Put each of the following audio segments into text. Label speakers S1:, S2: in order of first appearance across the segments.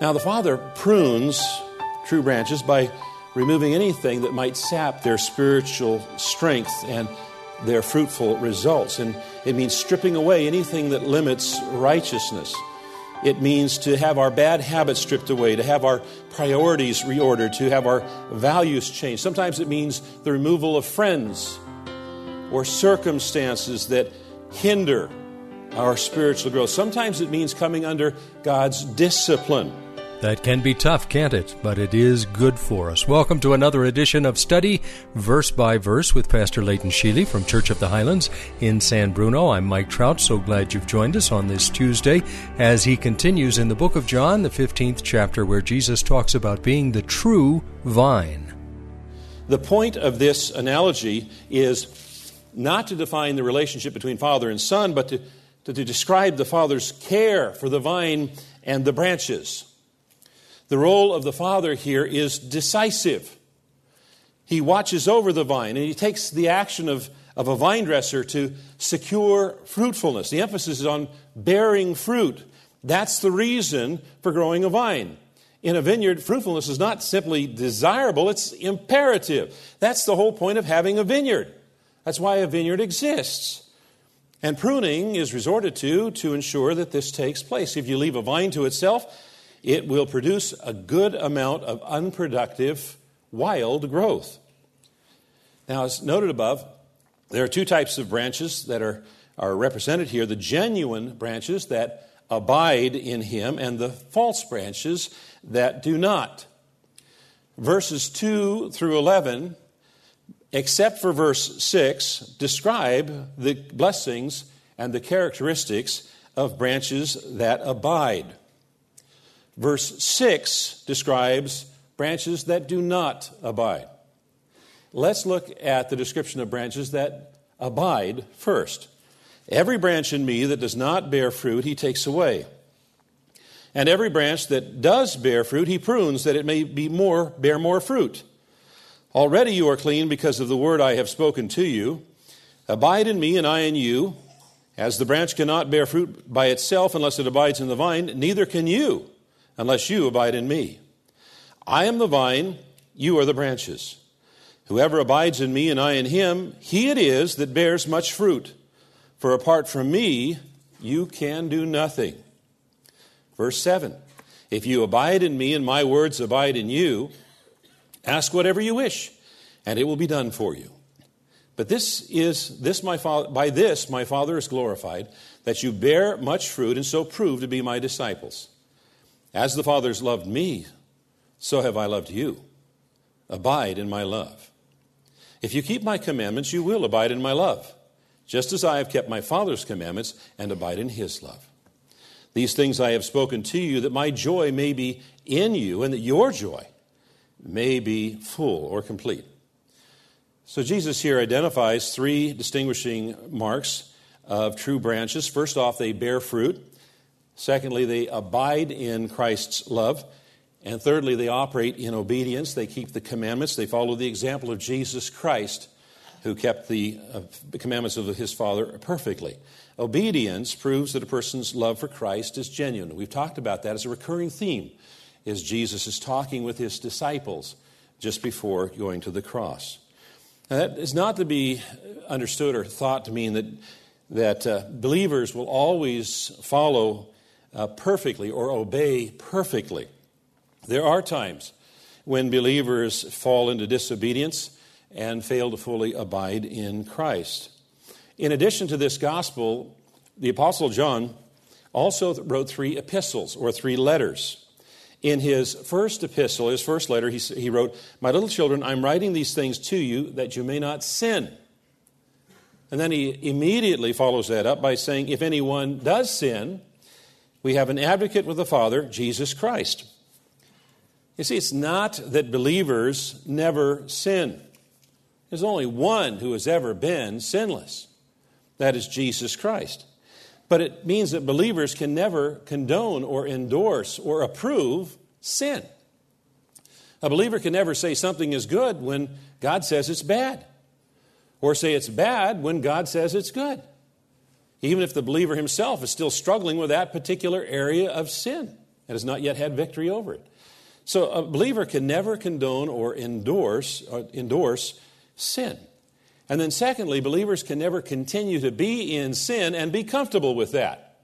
S1: Now, the Father prunes true branches by removing anything that might sap their spiritual strength and their fruitful results. And it means stripping away anything that limits righteousness. It means to have our bad habits stripped away, to have our priorities reordered, to have our values changed. Sometimes it means the removal of friends or circumstances that hinder our spiritual growth. Sometimes it means coming under God's discipline.
S2: That can be tough, can't it? But it is good for us. Welcome to another edition of Study Verse by Verse with Pastor Leighton Sheely from Church of the Highlands in San Bruno. I'm Mike Trout. So glad you've joined us on this Tuesday as he continues in the book of John, the 15th chapter, where Jesus talks about being the true vine.
S1: The point of this analogy is not to define the relationship between father and son, but to, to, to describe the father's care for the vine and the branches. The role of the father here is decisive. He watches over the vine and he takes the action of, of a vine dresser to secure fruitfulness. The emphasis is on bearing fruit. That's the reason for growing a vine. In a vineyard, fruitfulness is not simply desirable, it's imperative. That's the whole point of having a vineyard. That's why a vineyard exists. And pruning is resorted to to ensure that this takes place. If you leave a vine to itself, it will produce a good amount of unproductive, wild growth. Now, as noted above, there are two types of branches that are, are represented here the genuine branches that abide in Him, and the false branches that do not. Verses 2 through 11, except for verse 6, describe the blessings and the characteristics of branches that abide. Verse 6 describes branches that do not abide. Let's look at the description of branches that abide first. Every branch in me that does not bear fruit, he takes away. And every branch that does bear fruit, he prunes that it may be more, bear more fruit. Already you are clean because of the word I have spoken to you. Abide in me, and I in you. As the branch cannot bear fruit by itself unless it abides in the vine, neither can you unless you abide in me. I am the vine, you are the branches. Whoever abides in me and I in him, he it is that bears much fruit. For apart from me, you can do nothing. Verse 7 If you abide in me and my words abide in you, ask whatever you wish, and it will be done for you. But this is this my father by this my father is glorified, that you bear much fruit and so prove to be my disciples. As the Father's loved me, so have I loved you. Abide in my love. If you keep my commandments, you will abide in my love, just as I have kept my Father's commandments and abide in his love. These things I have spoken to you, that my joy may be in you, and that your joy may be full or complete. So Jesus here identifies three distinguishing marks of true branches. First off, they bear fruit. Secondly, they abide in Christ's love. And thirdly, they operate in obedience. They keep the commandments. They follow the example of Jesus Christ, who kept the uh, commandments of his Father perfectly. Obedience proves that a person's love for Christ is genuine. We've talked about that as a recurring theme as Jesus is talking with his disciples just before going to the cross. Now, that is not to be understood or thought to mean that, that uh, believers will always follow uh, perfectly or obey perfectly. There are times when believers fall into disobedience and fail to fully abide in Christ. In addition to this gospel, the Apostle John also wrote three epistles or three letters. In his first epistle, his first letter, he, he wrote, My little children, I'm writing these things to you that you may not sin. And then he immediately follows that up by saying, If anyone does sin, We have an advocate with the Father, Jesus Christ. You see, it's not that believers never sin. There's only one who has ever been sinless. That is Jesus Christ. But it means that believers can never condone or endorse or approve sin. A believer can never say something is good when God says it's bad, or say it's bad when God says it's good, even if the believer himself is still struggling with that particular area of sin and has not yet had victory over it. So a believer can never condone or endorse, or endorse sin. And then, secondly, believers can never continue to be in sin and be comfortable with that.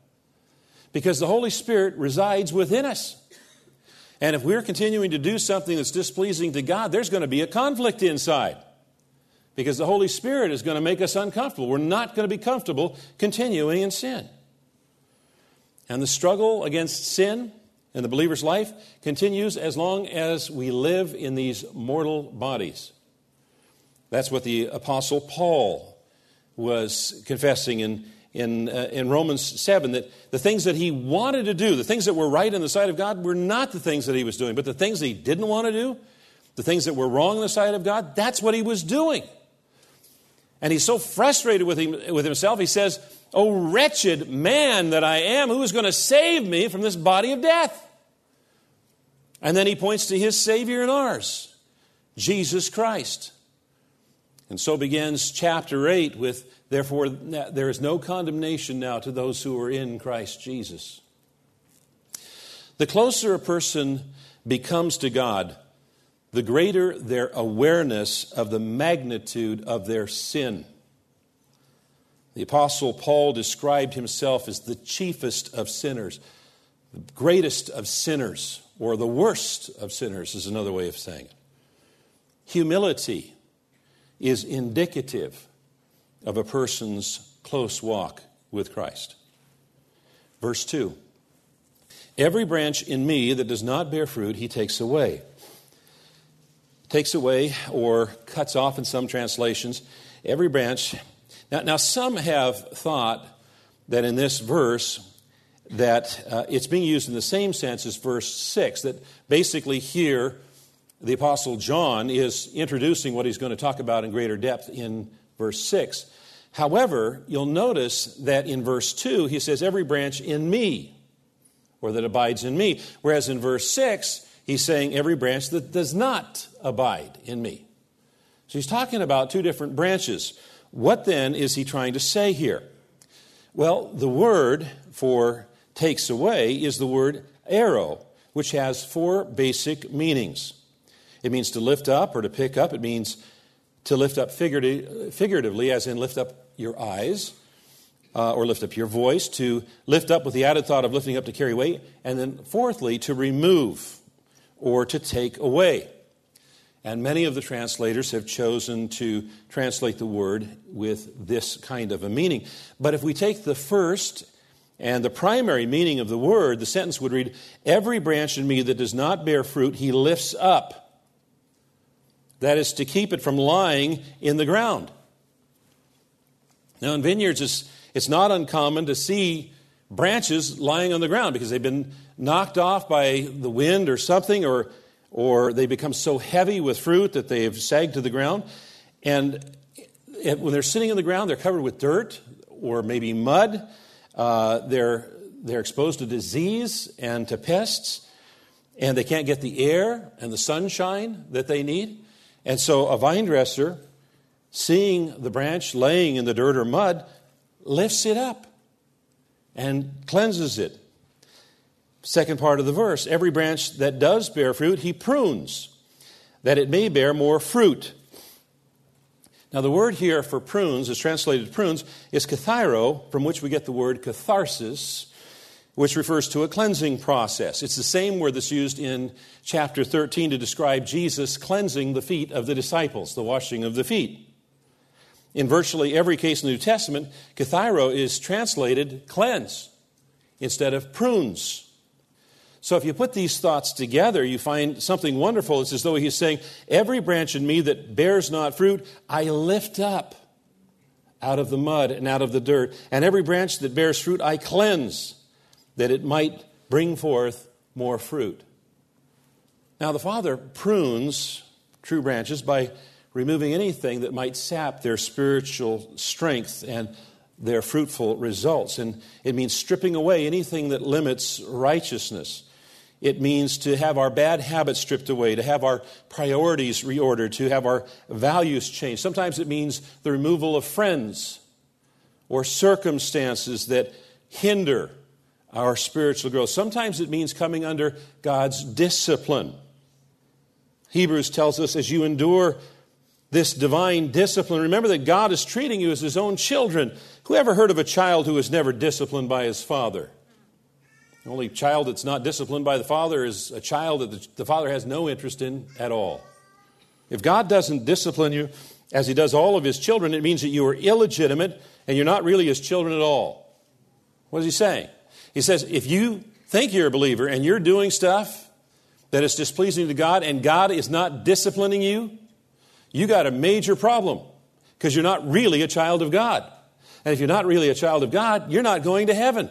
S1: Because the Holy Spirit resides within us. And if we're continuing to do something that's displeasing to God, there's going to be a conflict inside. Because the Holy Spirit is going to make us uncomfortable. We're not going to be comfortable continuing in sin. And the struggle against sin in the believer's life continues as long as we live in these mortal bodies. That's what the Apostle Paul was confessing in, in, uh, in Romans 7 that the things that he wanted to do, the things that were right in the sight of God, were not the things that he was doing, but the things that he didn't want to do, the things that were wrong in the sight of God, that's what he was doing. And he's so frustrated with, him, with himself, he says, Oh, wretched man that I am, who is going to save me from this body of death? And then he points to his Savior and ours, Jesus Christ. And so begins chapter 8 with, Therefore, there is no condemnation now to those who are in Christ Jesus. The closer a person becomes to God, the greater their awareness of the magnitude of their sin. The Apostle Paul described himself as the chiefest of sinners, the greatest of sinners or the worst of sinners is another way of saying it. Humility is indicative of a person's close walk with Christ. Verse 2 Every branch in me that does not bear fruit, he takes away. Takes away or cuts off in some translations. Every branch. Now, now some have thought that in this verse, that uh, it's being used in the same sense as verse 6, that basically here the Apostle John is introducing what he's going to talk about in greater depth in verse 6. However, you'll notice that in verse 2, he says, Every branch in me, or that abides in me. Whereas in verse 6, he's saying, Every branch that does not abide in me. So he's talking about two different branches. What then is he trying to say here? Well, the word for takes away is the word airo, which has four basic meanings. It means to lift up or to pick up. It means to lift up figuratively, as in lift up your eyes uh, or lift up your voice, to lift up with the added thought of lifting up to carry weight, and then fourthly, to remove or to take away. And many of the translators have chosen to translate the word with this kind of a meaning. But if we take the first and the primary meaning of the word, the sentence would read Every branch in me that does not bear fruit, he lifts up. That is to keep it from lying in the ground. Now, in vineyards, it's, it's not uncommon to see branches lying on the ground because they've been knocked off by the wind or something, or, or they become so heavy with fruit that they've sagged to the ground. And when they're sitting on the ground, they're covered with dirt or maybe mud. Uh, they're, they're exposed to disease and to pests, and they can't get the air and the sunshine that they need. And so a vine dresser, seeing the branch laying in the dirt or mud, lifts it up and cleanses it. Second part of the verse every branch that does bear fruit, he prunes, that it may bear more fruit. Now, the word here for prunes is translated prunes is kathairo, from which we get the word catharsis, which refers to a cleansing process. It's the same word that's used in chapter 13 to describe Jesus cleansing the feet of the disciples, the washing of the feet. In virtually every case in the New Testament, kathairo is translated cleanse instead of prunes. So if you put these thoughts together, you find something wonderful. It's as though he's saying, Every branch in me that bears not fruit, I lift up out of the mud and out of the dirt. And every branch that bears fruit, I cleanse that it might bring forth more fruit. Now, the Father prunes true branches by removing anything that might sap their spiritual strength and their fruitful results. And it means stripping away anything that limits righteousness. It means to have our bad habits stripped away, to have our priorities reordered, to have our values changed. Sometimes it means the removal of friends or circumstances that hinder our spiritual growth. Sometimes it means coming under God's discipline. Hebrews tells us as you endure this divine discipline, remember that God is treating you as his own children. Who ever heard of a child who was never disciplined by his father? The only child that's not disciplined by the father is a child that the father has no interest in at all. If God doesn't discipline you as he does all of his children, it means that you are illegitimate and you're not really his children at all. What is he saying? He says, if you think you're a believer and you're doing stuff that is displeasing to God and God is not disciplining you, you got a major problem because you're not really a child of God. And if you're not really a child of God, you're not going to heaven.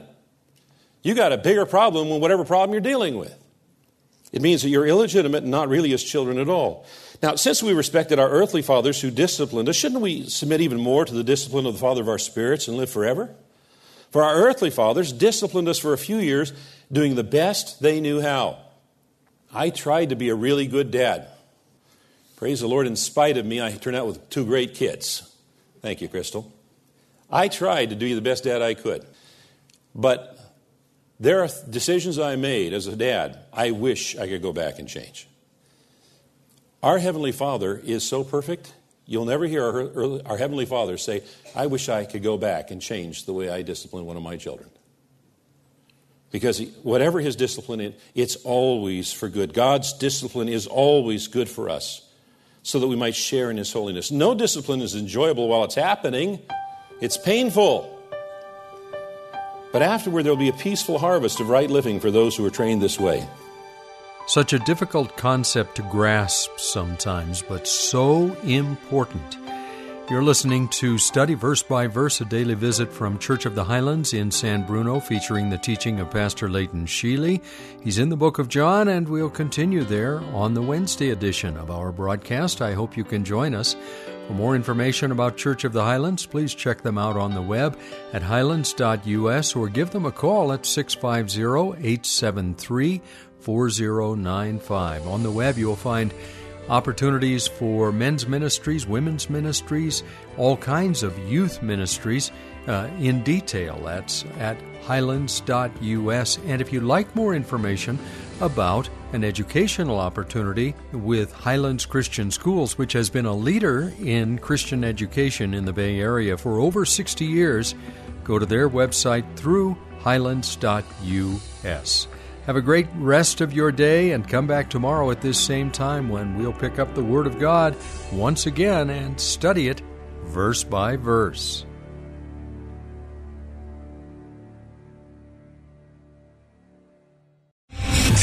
S1: You got a bigger problem than whatever problem you're dealing with. It means that you're illegitimate and not really his children at all. Now, since we respected our earthly fathers who disciplined us, shouldn't we submit even more to the discipline of the Father of our spirits and live forever? For our earthly fathers disciplined us for a few years, doing the best they knew how. I tried to be a really good dad. Praise the Lord, in spite of me, I turned out with two great kids. Thank you, Crystal. I tried to do you the best dad I could. But there are decisions I made as a dad I wish I could go back and change. Our Heavenly Father is so perfect, you'll never hear our, our, Heavenly Father say, I wish I could go back and change the way I discipline one of my children. Because he, whatever his discipline is, it's always for good. God's discipline is always good for us so that we might share in his holiness. No discipline is enjoyable while it's happening, it's painful. But afterward, there will be a peaceful harvest of right living for those who are trained this way.
S2: Such a difficult concept to grasp sometimes, but so important. You're listening to Study Verse by Verse, a daily visit from Church of the Highlands in San Bruno, featuring the teaching of Pastor Leighton Sheely. He's in the book of John, and we'll continue there on the Wednesday edition of our broadcast. I hope you can join us. For more information about Church of the Highlands, please check them out on the web at highlands.us or give them a call at 650 873 4095. On the web, you'll find opportunities for men's ministries, women's ministries, all kinds of youth ministries uh, in detail. That's at highlands.us. And if you'd like more information about an educational opportunity with Highlands Christian Schools, which has been a leader in Christian education in the Bay Area for over 60 years, go to their website through highlands.us. Have a great rest of your day and come back tomorrow at this same time when we'll pick up the Word of God once again and study it verse by verse.